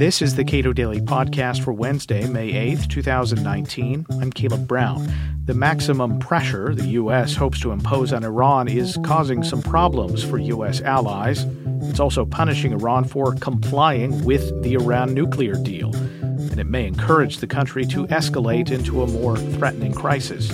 This is the Cato Daily Podcast for Wednesday, May 8th, 2019. I'm Caleb Brown. The maximum pressure the U.S. hopes to impose on Iran is causing some problems for U.S. allies. It's also punishing Iran for complying with the Iran nuclear deal, and it may encourage the country to escalate into a more threatening crisis.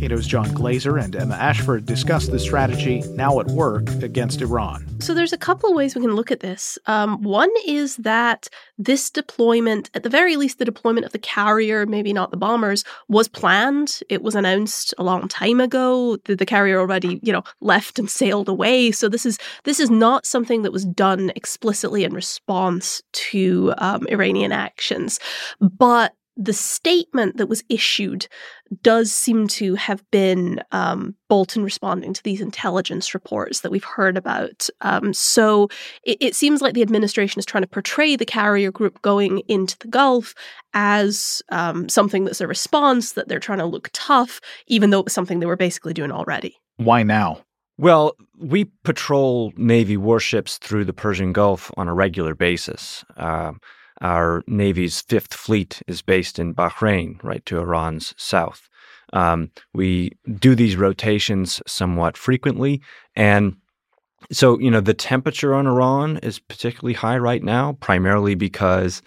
Cato's John Glaser and Emma Ashford discuss the strategy now at work against Iran. So there's a couple of ways we can look at this. Um, one is that this deployment, at the very least, the deployment of the carrier, maybe not the bombers, was planned. It was announced a long time ago. The, the carrier already, you know, left and sailed away. So this is this is not something that was done explicitly in response to um, Iranian actions, but the statement that was issued does seem to have been um, Bolton responding to these intelligence reports that we've heard about. Um, so it, it, seems like the administration is trying to portray the carrier group going into the Gulf as um, something that's a response, that they're trying to look tough, even though it was something they were basically doing already. Why now? Well, we patrol Navy warships through the Persian Gulf on a regular basis. Uh, our Navy's Fifth Fleet is based in Bahrain, right to Iran's south. Um, we do these rotations somewhat frequently. And so, you know, the temperature on Iran is particularly high right now, primarily because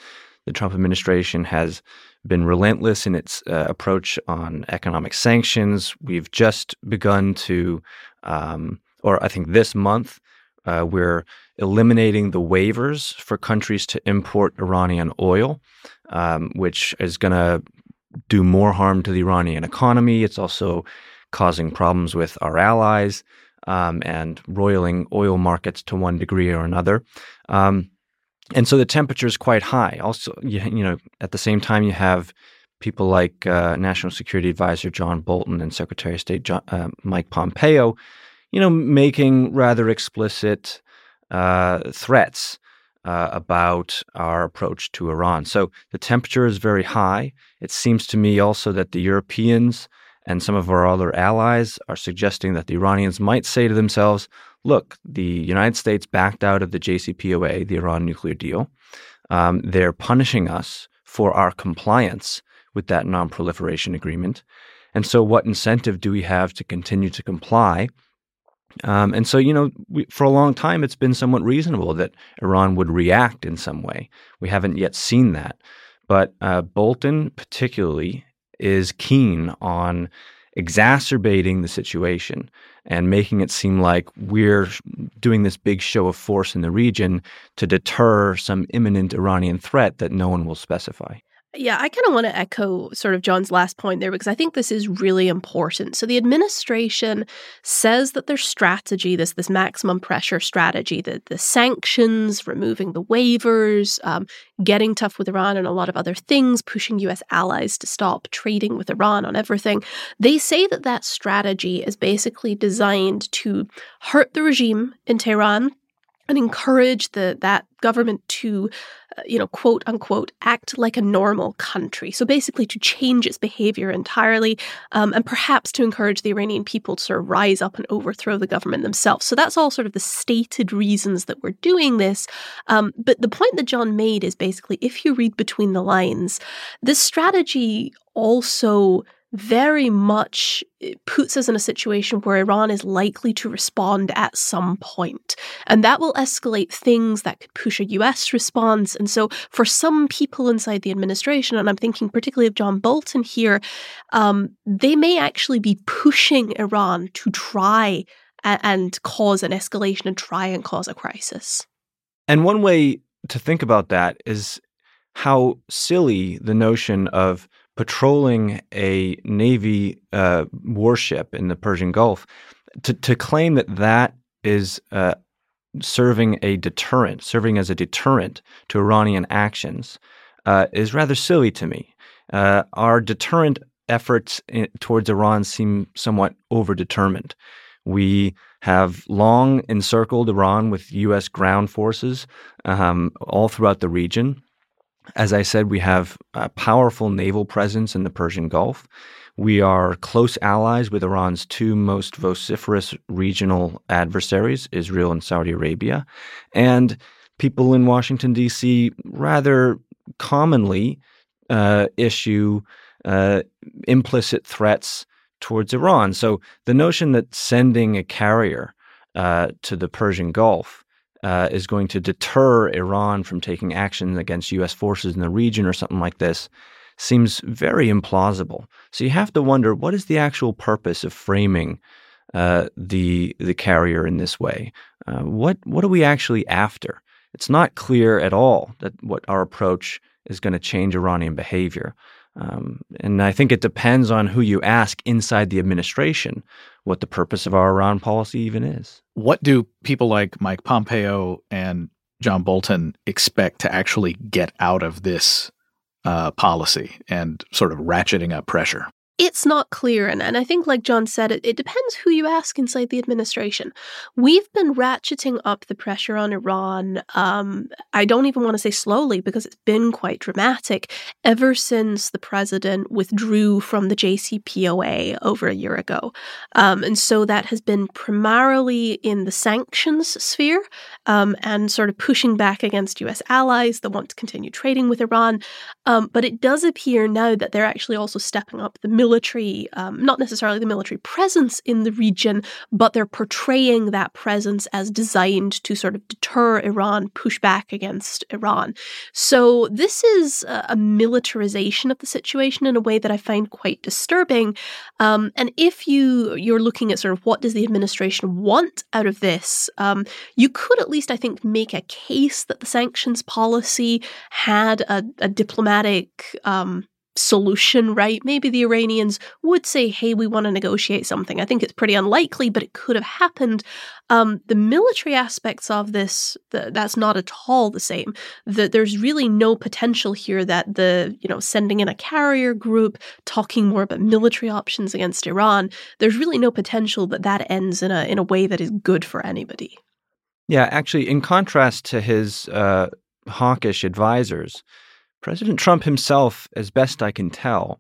the Trump administration has been relentless in its uh, approach on economic sanctions. We've just begun to, um, or I think this month, uh, we're eliminating the waivers for countries to import Iranian oil, um, which is going to do more harm to the Iranian economy. It's also causing problems with our allies um, and roiling oil markets to one degree or another. Um, and so the temperature is quite high. Also, you, you, know, at the same time, you have people like uh, National Security Advisor John Bolton and Secretary of State John, uh, Mike Pompeo you know, making rather explicit uh, threats uh, about our approach to Iran. So the temperature is very high. It seems to me also that the Europeans and some of our other allies are suggesting that the Iranians might say to themselves, look, the United States backed out of the JCPOA, the Iran nuclear deal. Um, they're punishing us for our compliance with that non-proliferation agreement. And so, what incentive do we have to continue to comply um, and so, you know, we, for a long time, it's been somewhat reasonable that Iran would react in some way. We haven't yet seen that. But uh, Bolton, particularly, is keen on exacerbating the situation and making it seem like we're doing this big show of force in the region to deter some imminent Iranian threat that no one will specify. Yeah, I kind of want to echo sort of John's last point there because I think this is really important. So the administration says that their strategy, this this maximum pressure strategy, the the sanctions, removing the waivers, um, getting tough with Iran, and a lot of other things, pushing U.S. allies to stop trading with Iran on everything. They say that that strategy is basically designed to hurt the regime in Tehran and encourage the that government to you know quote unquote act like a normal country. So basically to change its behavior entirely um, and perhaps to encourage the iranian people to sort of rise up and overthrow the government themselves. So that's all sort of the stated reasons that we're doing this. Um, but the point that john made is basically if you read between the lines this strategy also very much puts us in a situation where Iran is likely to respond at some point. And that will escalate things that could push a US response. And so, for some people inside the administration, and I'm thinking particularly of John Bolton here, um, they may actually be pushing Iran to try and, and cause an escalation and try and cause a crisis. And one way to think about that is how silly the notion of patrolling a Navy uh, warship in the Persian Gulf, to, to claim that that is uh, serving a deterrent, serving as a deterrent to Iranian actions, uh, is rather silly to me. Uh, our deterrent efforts in, towards Iran seem somewhat overdetermined. We have long encircled Iran with U.S. ground forces um, all throughout the region. As I said, we have a powerful naval presence in the Persian Gulf. We are close allies with Iran's two most vociferous regional adversaries, Israel and Saudi Arabia. And people in Washington, D.C., rather commonly uh, issue uh, implicit threats towards Iran. So the notion that sending a carrier uh, to the Persian Gulf uh, is going to deter Iran from taking action against U.S. forces in the region or something like this seems very implausible. So you have to wonder what is the actual purpose of framing uh, the the carrier in this way? Uh, what what are we actually after? It's not clear at all that what our approach is going to change Iranian behavior. Um, and I think it depends on who you ask inside the administration what the purpose of our Iran policy even is. What do people like Mike Pompeo and John Bolton expect to actually get out of this uh, policy and sort of ratcheting up pressure? It's not clear. And, and I think, like John said, it, it depends who you ask inside the administration. We've been ratcheting up the pressure on Iran. Um, I don't even want to say slowly because it's been quite dramatic ever since the president withdrew from the JCPOA over a year ago. Um, and so that has been primarily in the sanctions sphere um, and sort of pushing back against US allies that want to continue trading with Iran. Um, but it does appear now that they're actually also stepping up the military, um, not necessarily the military presence in the region, but they're portraying that presence as designed to sort of deter Iran, push back against Iran. So this is a, militarization of the situation in a way that I find quite disturbing. Um, and if you you're looking at sort of what does the administration want out of this, um, you could at least I think make a case that the sanctions policy had a, a diplomatic um, solution, right? Maybe the Iranians would say, hey, we want to negotiate something. I think it's pretty unlikely, but it could have happened. Um, the military aspects of this, the, that's not at all the same. That there's really no potential here that the, you know, sending in a carrier group, talking more about military options against Iran, there's really no potential that that ends in a, in a way that is good for anybody. Yeah, actually, in contrast to his uh, hawkish advisors, President Trump himself, as best I can tell,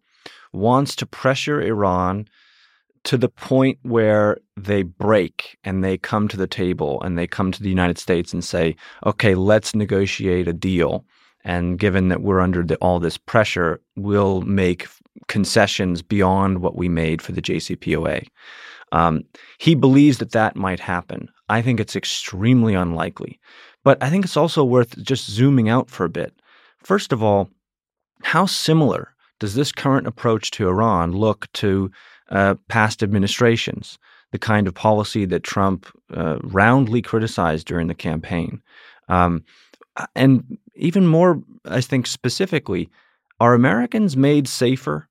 wants to pressure Iran to the point where they break and they come to the table and they come to the United States and say, okay, let's negotiate a deal. And given that we're under the, all this pressure, we'll make concessions beyond what we made for the JCPOA. Um, he believes that that might happen. I think it's extremely unlikely. But I think it's also worth just zooming out for a bit First of all, how similar does this current approach to Iran look to uh, past administrations, the kind of policy that Trump uh, roundly criticized during the campaign? Um, and even more, I think specifically, are Americans made safer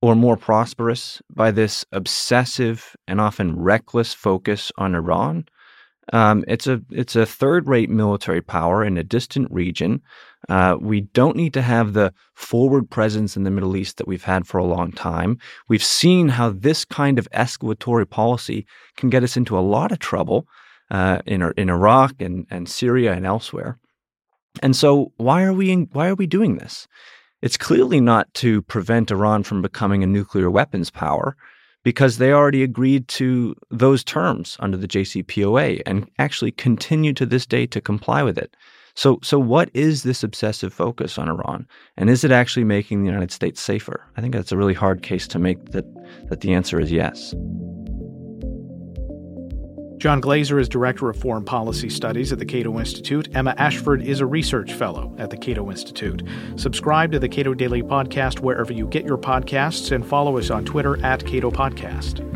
or more prosperous by this obsessive and often reckless focus on Iran? Um, it's a it's a third rate military power in a distant region. Uh, we don't need to have the forward presence in the Middle East that we've had for a long time. We've seen how this kind of escalatory policy can get us into a lot of trouble uh, in in Iraq and, and Syria and elsewhere. And so, why are we in, why are we doing this? It's clearly not to prevent Iran from becoming a nuclear weapons power because they already agreed to those terms under the JCPOA and actually continue to this day to comply with it. So, so what is this obsessive focus on Iran, and is it actually making the United States safer? I think that's a really hard case to make. That that the answer is yes. John Glaser is Director of Foreign Policy Studies at the Cato Institute. Emma Ashford is a Research Fellow at the Cato Institute. Subscribe to the Cato Daily Podcast wherever you get your podcasts and follow us on Twitter at Cato Podcast.